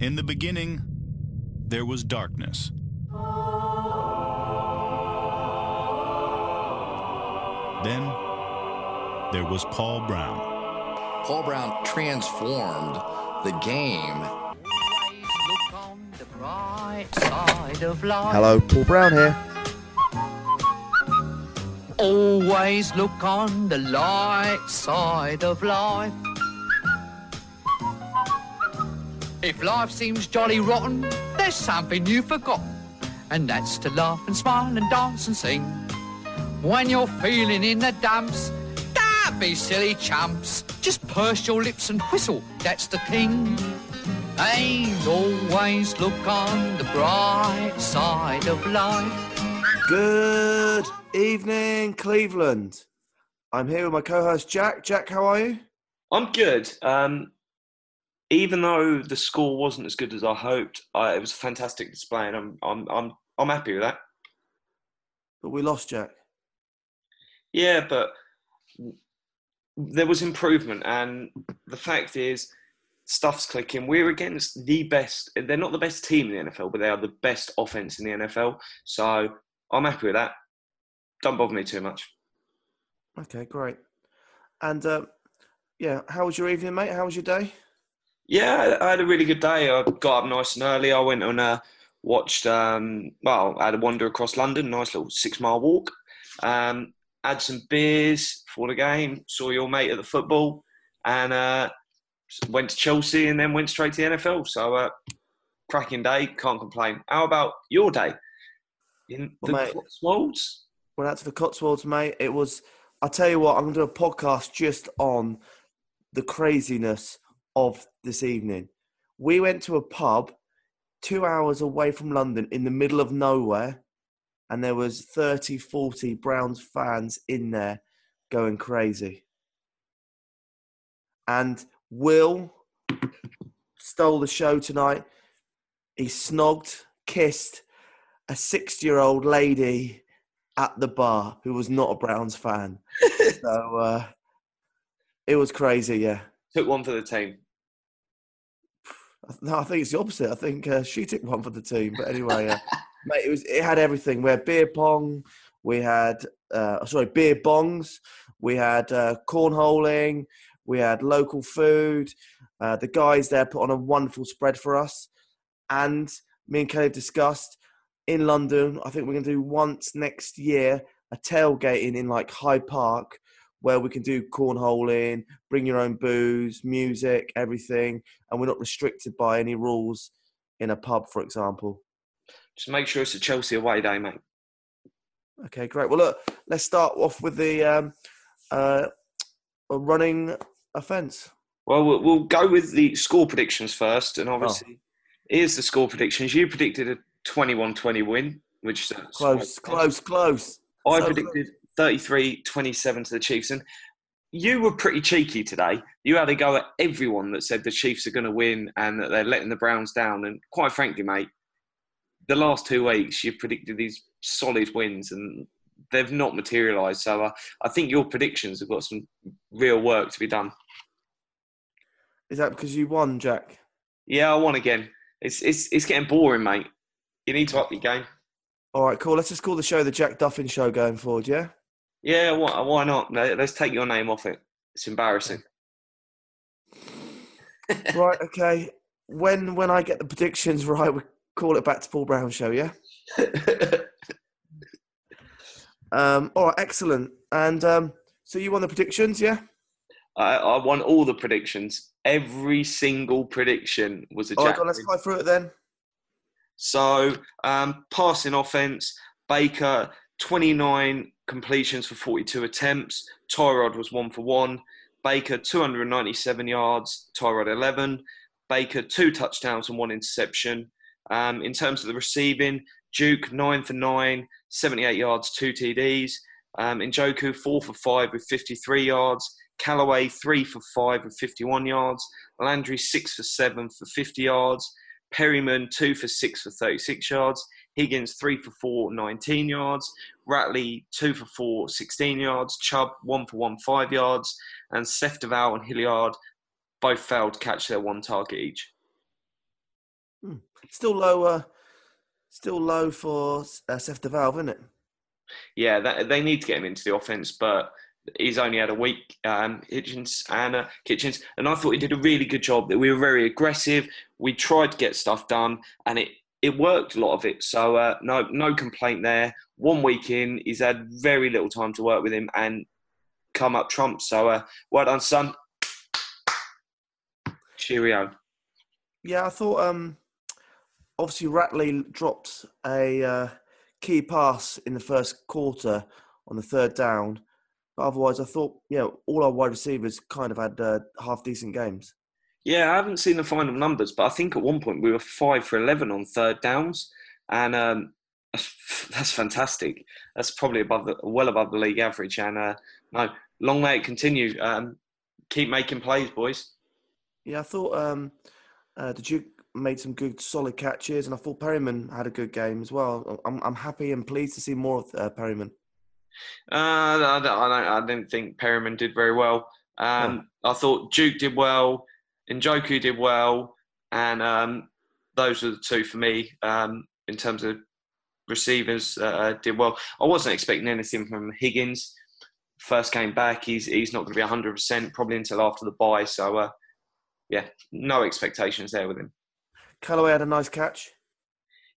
In the beginning, there was darkness. Then, there was Paul Brown. Paul Brown transformed the game. Hello, Paul Brown here. Always look on the light side of life. If life seems jolly rotten, there's something you've forgotten, and that's to laugh and smile and dance and sing. When you're feeling in the dumps, don't be silly chumps. Just purse your lips and whistle, that's the thing. And always look on the bright side of life. Good evening, Cleveland. I'm here with my co-host Jack. Jack, how are you? I'm good. Um, even though the score wasn't as good as I hoped, I, it was a fantastic display, and I'm I'm I'm I'm happy with that. But we lost Jack. Yeah, but there was improvement, and the fact is, stuff's clicking. We're against the best. They're not the best team in the NFL, but they are the best offense in the NFL. So I'm happy with that. Don't bother me too much. Okay, great. And uh, yeah, how was your evening, mate? How was your day? Yeah, I had a really good day. I got up nice and early. I went and uh, watched. Um, well, I had a wander across London. Nice little six mile walk. Um, had some beers for the game, saw your mate at the football, and uh, went to Chelsea and then went straight to the NFL. So, uh, cracking day, can't complain. How about your day? In the Well, mate- Cotswolds? Went out to the Cotswolds, mate. It was. I'll tell you what. I'm gonna do a podcast just on the craziness of this evening. We went to a pub two hours away from London in the middle of nowhere, and there was 30, 40 Browns fans in there going crazy. And Will stole the show tonight. He snogged, kissed a 60 year old lady at the bar who was not a Browns fan. so uh, it was crazy, yeah. Took one for the team. No, I think it's the opposite. I think uh, she took one for the team. But anyway, uh, mate, it was it had everything. We had beer pong. We had uh, sorry beer bongs. We had uh, cornholing. We had local food. Uh, the guys there put on a wonderful spread for us, and me and Caleb discussed in London. I think we're going to do once next year a tailgating in like Hyde Park where we can do cornholing, bring your own booze, music, everything, and we're not restricted by any rules in a pub, for example. Just make sure it's a Chelsea away day, mate. Okay, great. Well, look, let's start off with the um, uh, running offence. Well, we'll we'll go with the score predictions first, and obviously, here's the score predictions. You predicted a 21-20 win, which Close, close, close. I So predicted 33-27 to the Chiefs, and you were pretty cheeky today. You had a go at everyone that said the Chiefs are going to win and that they're letting the Browns down. And quite frankly, mate, the last two weeks you've predicted these solid wins, and they've not materialised. So uh, I think your predictions have got some real work to be done. Is that because you won, Jack? Yeah, I won again. It's it's it's getting boring, mate. You need to up your game. All right, cool. Let's just call the show the Jack Duffin Show going forward, yeah? Yeah, why, why not? Let's take your name off it. It's embarrassing. right, okay. When when I get the predictions right, we call it back to Paul Brown Show, yeah? Um, all right, excellent. And um, so you won the predictions, yeah? I, I won all the predictions. Every single prediction was a All right, jack. go on, let's fly through it then. So, um, passing offense, Baker, 29 completions for 42 attempts. Tyrod was one for one. Baker, 297 yards. Tyrod, 11. Baker, two touchdowns and one interception. Um, in terms of the receiving, Duke, nine for nine, 78 yards, two TDs. Um, Njoku, four for five with 53 yards. Callaway, three for five with 51 yards. Landry, six for seven for 50 yards. Perriman, two for six for 36 yards. Higgins, three for four, 19 yards. Ratley, two for four, 16 yards. Chubb, one for one, five yards. And Seth DeValve and Hilliard both failed to catch their one target each. Still low. Uh, still low for uh, Seth DeValve, isn't it? Yeah, that, they need to get him into the offense, but he's only had a week, um, Hitchens and uh, Kitchens, and I thought he did a really good job. That we were very aggressive. We tried to get stuff done, and it it worked a lot of it. So uh, no no complaint there. One week in, he's had very little time to work with him and come up trumps. So uh, well done, son. Cheerio. Yeah, I thought. Um, obviously, Ratley dropped a uh, key pass in the first quarter on the third down. But otherwise, I thought, yeah, all our wide receivers kind of had uh, half decent games. Yeah, I haven't seen the final numbers, but I think at one point we were five for eleven on third downs, and um, that's fantastic. That's probably above the, well above the league average. And uh, no, long may it continue. Um, keep making plays, boys. Yeah, I thought um, uh, the Duke made some good, solid catches, and I thought Perriman had a good game as well. I'm, I'm happy and pleased to see more of uh, Perriman. Uh, I, don't, I, don't, I didn't think Perriman did very well. Um, I thought Duke did well, Njoku did well, and um, those are the two for me um, in terms of receivers uh, did well. I wasn't expecting anything from Higgins. First came back, he's he's not going to be 100% probably until after the bye. So, uh, yeah, no expectations there with him. Callaway had a nice catch.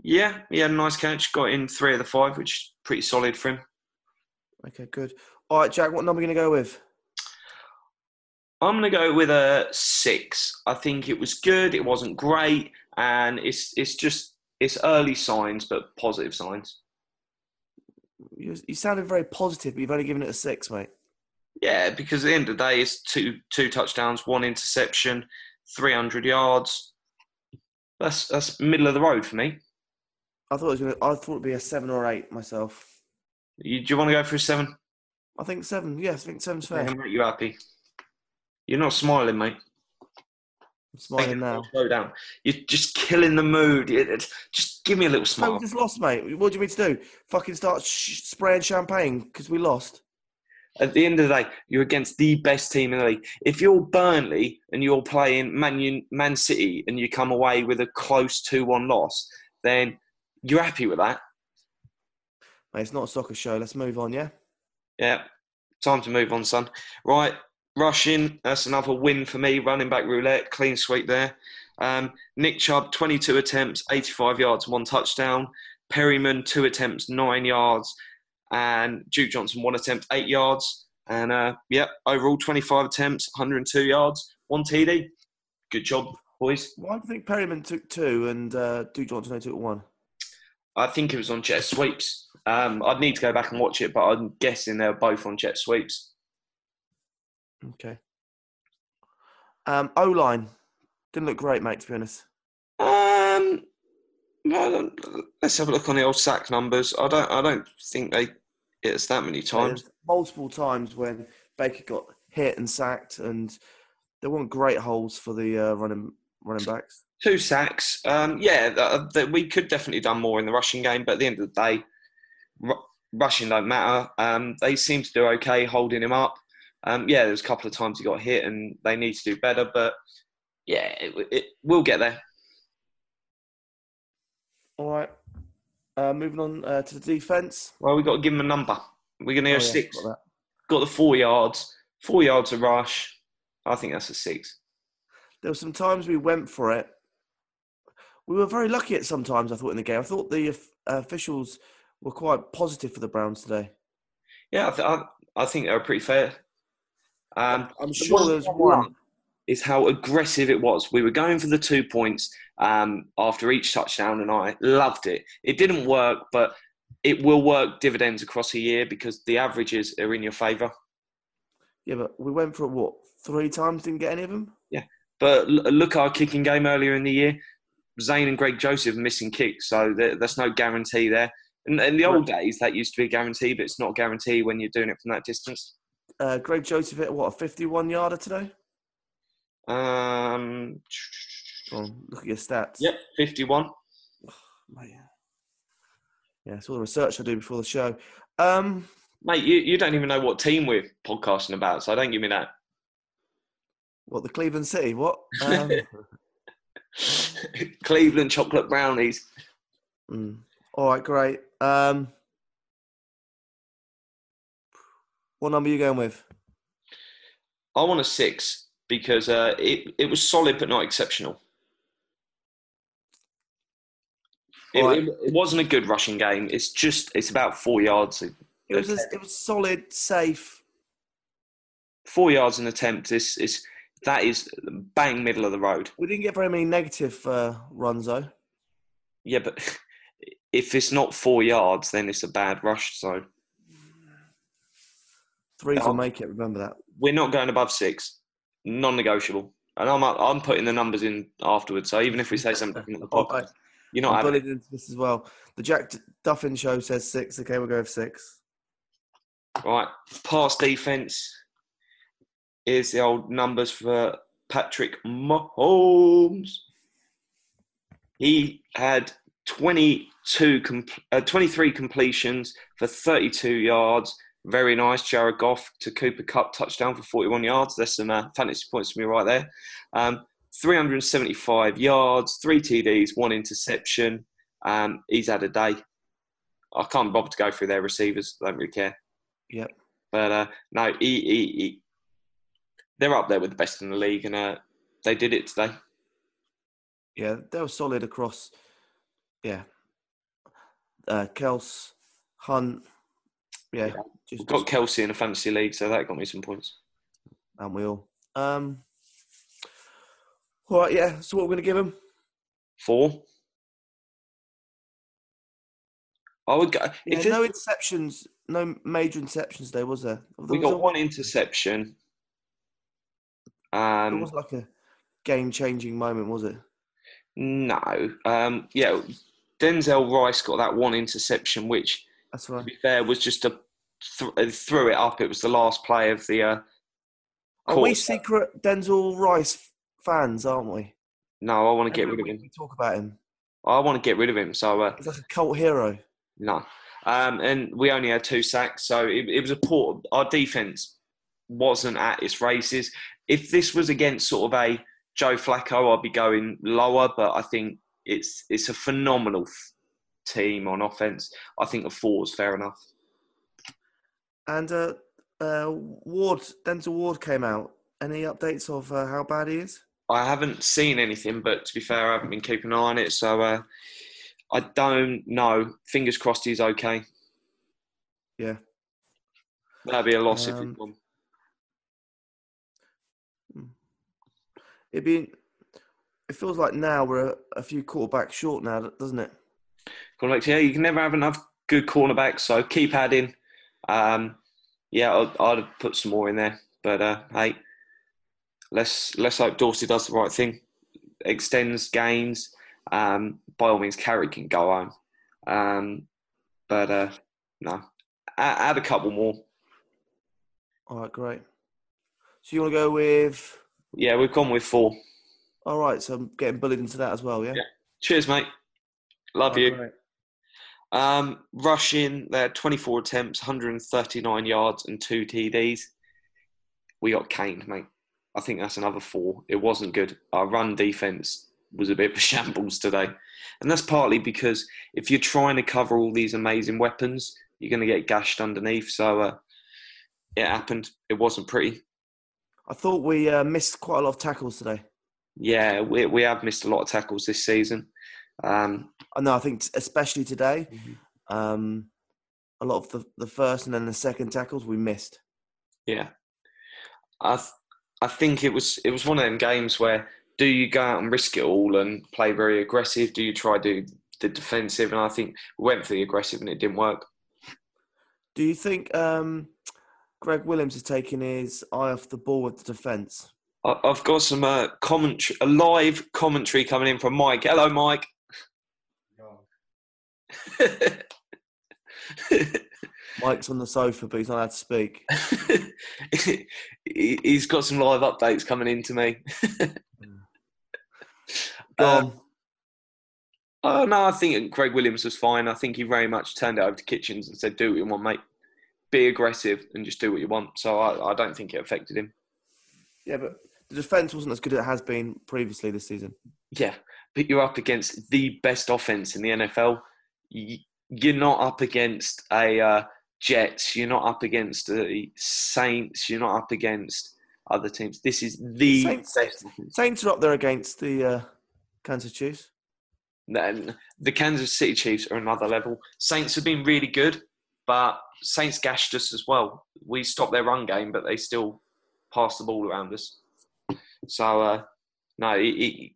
Yeah, he had a nice catch. Got in three of the five, which is pretty solid for him. Okay, good. All right, Jack, what number are you going to go with? I'm going to go with a six. I think it was good. It wasn't great, and it's it's just it's early signs, but positive signs. You, you sounded very positive, but you've only given it a six, mate. Yeah, because at the end of the day, it's two two touchdowns, one interception, 300 yards. That's that's middle of the road for me. I thought it was gonna, I thought it'd be a seven or eight myself. You, do you want to go for a seven? I think seven. Yes, I think seven's fair. Yeah, make you happy. You're not smiling, mate. I'm smiling now. Slow down. You're just killing the mood. It- Just give me a little smile. we just lost, mate. What do you mean to do? Fucking start sh- spraying champagne because we lost. At the end of the day, you're against the best team in the league. If you're Burnley and you're playing Man, Un- Man City and you come away with a close 2 1 loss, then you're happy with that. Mate, it's not a soccer show. Let's move on, yeah? Yeah, time to move on, son. Right, rushing. That's another win for me. Running back roulette, clean sweep there. Um, Nick Chubb, 22 attempts, 85 yards, one touchdown. Perriman, two attempts, nine yards. And Duke Johnson, one attempt, eight yards. And uh, yeah, overall 25 attempts, 102 yards, one TD. Good job, boys. Why do you think Perriman took two and uh, Duke Johnson only took one? I think it was on jet sweeps. Um, I'd need to go back and watch it, but I'm guessing they're both on jet sweeps. Okay. Um, O line didn't look great, mate. To be honest, Um, well, let's have a look on the old sack numbers. I don't, I don't think they hit us that many times. There's multiple times when Baker got hit and sacked, and there weren't great holes for the uh, running running backs. Two sacks. Um, yeah, that, that we could definitely done more in the rushing game, but at the end of the day, ru- rushing don't matter. Um, they seem to do okay holding him up. Um, yeah, was a couple of times he got hit, and they need to do better. But yeah, it, it, we'll get there. All right. Uh, moving on uh, to the defense. Well, we've got to give him a number. We're going to go Oh, yeah, six. got. Got the four yards. Four yards of rush. I think that's a six. There were some times we went for it. We were very lucky at some times. I thought in the game. I thought the of- officials were quite positive for the Browns today. Yeah, I, th- I, I think they were pretty fair. Um, I'm sure there's one. Is how aggressive it was. We were going for the two points um, after each touchdown, and I loved it. It didn't work, but it will work dividends across a year because the averages are in your favour. Yeah, but we went for it what three times? Didn't get any of them. Yeah, but look our kicking game earlier in the year. Zane and Greg Joseph missing kicks, so there's no guarantee there. In, in the old days, that used to be a guarantee, but it's not a guarantee when you're doing it from that distance. Uh, Greg Joseph hit what a 51 yarder today. Um, on, look at your stats. yep, 51. Mate. Yeah, it's all the research I do before the show. Um, Mate, you, you don't even know what team we're podcasting about, so don't give me that. what the Cleveland City? What? Um, Cleveland chocolate brownies. Mm. All right, great. Um, what number are you going with? I want a six because uh, it it was solid but not exceptional. It, Right. it, it wasn't a good rushing game. It's just it's about four yards. It was a, it was solid, safe. Four yards an attempt. Is is that is bang middle of the road. We didn't get very many negative uh, runs though. Yeah, but if it's not four yards, then it's a bad rush. So Threes will make it. Remember that. we're not going above six, non-negotiable. And I'm I'm putting the numbers in afterwards. So even if we say something on the podcast, right. you're not I'm having it. bullied into this as well. The Jack Duffin show says six. Okay, we'll go with six. Right, pass defense is the old numbers for Patrick Mahomes. He had 22, uh, 23 completions for 32 yards. Very nice. Jared Goff to Cooper Kupp touchdown for 41 yards. There's some uh, fantasy points for me right there. Um, 375 yards, three TDs, one interception. Um, he's had a day. I can't bother to go through their receivers. I don't really care. Yep. But uh, no, he, he, he, they're up there with the best in the league, and uh, they did it today. Yeah, they were solid across. Yeah. Uh, Kels, Hunt. Yeah, Yeah. just got Kelce in a fantasy league, so that got me some points. and we all. Um. All right, yeah. So what we're gonna give him? Four. I would go. Yeah, no interceptions, no major interceptions. There was there. we There was got a- one interception. And It was like a game-changing moment, was it? no. Um, yeah, Denzel Rice got that one interception, which, That's to be fair, was just a th- threw it up. It was the last play of the. Uh, Are we secret Denzel Rice fans, aren't we? no, I want to get rid of him. We talk about him. I want to get rid of him. So uh, He's like a cult hero. No. Um, and we only had two sacks, so it, it was a poor. Our defense wasn't at its races. If this was against sort of a Joe Flacco, I'd be going lower. But I think it's it's a phenomenal team on offense. I think a four is fair enough. And uh, uh, Ward, Denzel Ward came out. Any updates of uh, how bad he is? I haven't seen anything, but to be fair, I haven't been keeping an eye on it, so uh, I don't know. Fingers crossed he's okay. Yeah. That'd be a loss if Um, he'd gone. It'd be. It feels like now we're a, a few quarterbacks short now, doesn't it? Cornerbacks, yeah, you can never have enough good cornerbacks, so keep adding. Um, yeah, I'd, I'd put some more in there, but uh, hey, let's let's hope Dorsey does the right thing, extends gains. Um, by all means, Carey can go on, um, but uh, no, add, add a couple more. All right, great. So you want to go with? Yeah, we've gone with four. All right, so I'm getting bullied into that as well. Yeah. Yeah. Cheers, mate. Love All you. Um, rushing, they had 24 attempts, 139 yards, and two TDs. We got caned, mate. I think that's another four. It wasn't good. Our run defense was a bit of a shambles today. And that's partly because if you're trying to cover all these amazing weapons, you're going to get gashed underneath. So uh, it happened. It wasn't pretty. I thought we uh, missed quite a lot of tackles today. Yeah, we, we have missed a lot of tackles this season. Um, I know. I think especially today, Mm-hmm. um, a lot of the, the first and then the second tackles we missed. Yeah, I th- I think it was it was one of them games where do you go out and risk it all and play very aggressive? Do you try to do the defensive? And I think we went for the aggressive and it didn't work. Do you think um, Gregg Williams is taking his eye off the ball with the defence? I've got some uh, commentary, a live commentary coming in from Mike. Hello, Mike. Mike's on the sofa, but he's not allowed to speak. He- He's got some live updates coming in to me. Um. Oh no, I think Craig Williams was fine. I think he very much turned it over to Kitchens and said, "Do what you want, mate. Be aggressive and just do what you want." So I, I don't think it affected him. Yeah, but the defence wasn't as good as it has been previously this season. Yeah, but you're up against the best offense in the NFL. You're not up against a uh, Jets. You're not up against the Saints. You're not up against other teams. This is the Saints, best. Saints are up there against the uh, Kansas Chiefs. Then the Kansas City Chiefs are another level. Saints have been really good, but Saints gashed us as well. We stopped their run game, but they still passed the ball around us. So uh, no, it, it,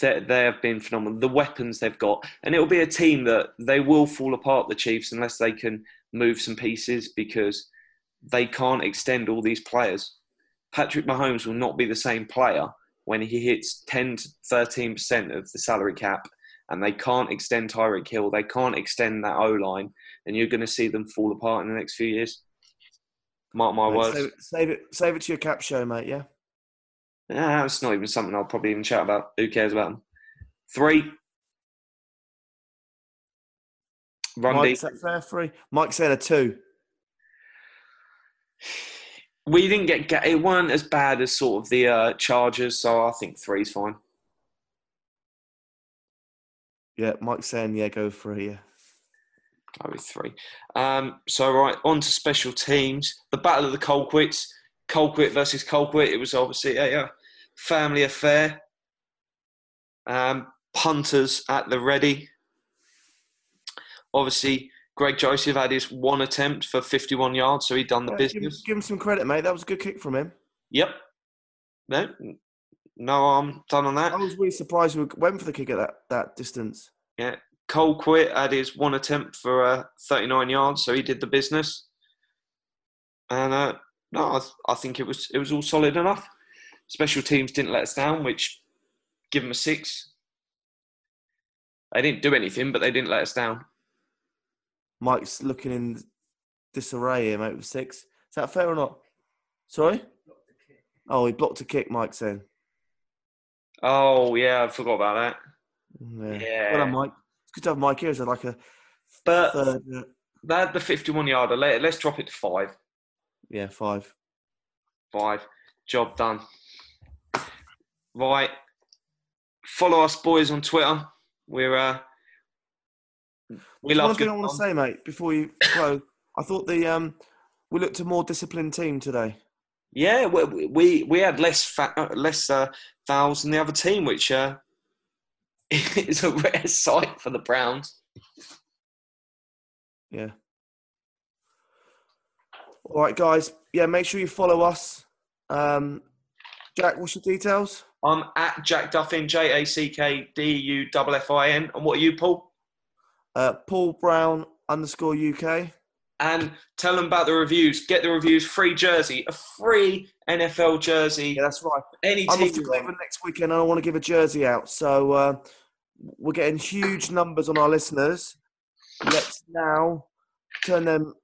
they, they have been phenomenal. The weapons they've got, and it'll be a team that they will fall apart. The Chiefs, unless they can move some pieces, because they can't extend all these players. Patrick Mahomes will not be the same player when he hits 10 to 13 percent of the salary cap, and they can't extend Tyreek Hill. They can't extend that O line, and you're going to see them fall apart in the next few years. Mark my Mate, words. Save, it- save it, save it to your cap show, mate. Yeah. Nah, it's not even something I'll probably even chat about. Who cares about them? Three. Run Mike, deep. fair? Three. Mike said a two. We didn't get ga- it weren't as bad as sort of the uh, Chargers, so I think three's fine. Yeah, Mike's saying yeah, go three. Yeah. With three. Um, so right on to special teams. The battle of the Colquitts. Colquitt versus Colquitt. It was obviously a, uh family affair. Um, punters at the ready. Obviously, Greg Joseph had his one attempt for 51 yards, so he done the Yeah, give, business. give him some credit, mate. That was a good kick from him. Yep. No, no harm done on that. I was really surprised we went for the kick at that, that distance. Yeah. Colquitt had his one attempt for uh, 39 yards, so he did the business. And uh, no, I, I think it was it was all solid enough. Special teams didn't let us down, which give them a six. They didn't do anything, but they didn't let us down. Mike's looking in disarray here, mate, with six. Is that fair or not? Sorry? Oh, he blocked a kick, Mike's saying. Oh yeah, I forgot about that. Yeah. Yeah. Well done, Mike. It's good to have Mike here as like a But third. Uh, they the 51 yarder. Let, let's drop it to five. Yeah, five. Five. Job done. Right. Follow us, boys, on Twitter. We're uh, we One love thing good I want to say, mate, before you go, I thought the um, we looked a more disciplined team today. Yeah, we we, we had less fa- uh, less uh, fouls than the other team, which uh, is a rare sight for the Browns. Yeah. All right, guys. Yeah, make sure you follow us. Um, Jack, what's your details? I'm at Jack Duffin, J A C K D U F F I N. And what are you, Paul? Uh, Paul Brown underscore UK. And tell them about the reviews. Get the reviews. Free jersey, a free NFL jersey. Yeah, that's right. Any I'm team off to next weekend. and I want to give a jersey out. So uh, we're getting huge numbers on our listeners. Let's now turn them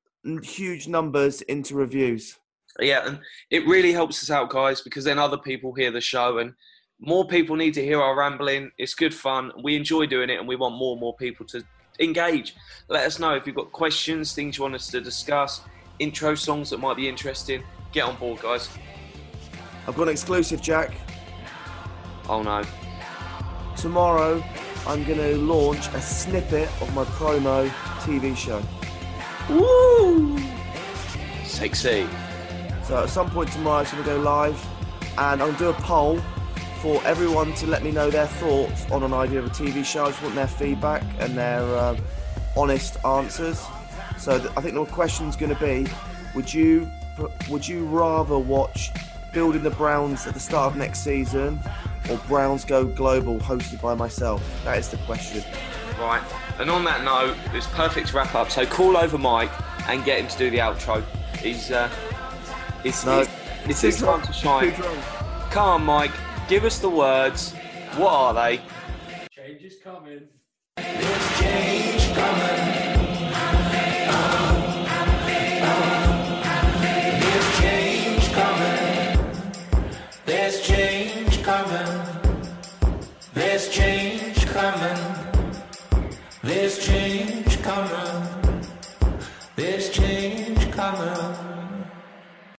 huge numbers into reviews. Yeah, and it really helps us out, guys, because then other people hear the show and more people need to hear our rambling. It's good fun. We enjoy doing it and we want more and more people to engage. Let us know if you've got questions, things you want us to discuss, intro songs that might be interesting. Get on board, guys. I've got an exclusive, Jack. Oh no. Tomorrow, I'm going to launch a snippet of my promo TV show. Woo! Sexy. So at some point tomorrow, it's going to go live, and I'm going to do a poll for everyone to let me know their thoughts on an idea of a TV show. I just want their feedback and their uh, honest answers. So th- I think the question's going to be: Would you would you rather watch Building the Browns at the start of next season, or Browns Go Global, hosted by myself? That is the question. Right. And on that note, it's perfect to wrap up. So call over Mike and get him to do the outro. He's uh it's No. it's, it's his Too time to shine. Too. Come on, Mike. Give us the words. What are they? Change is coming. There's change coming.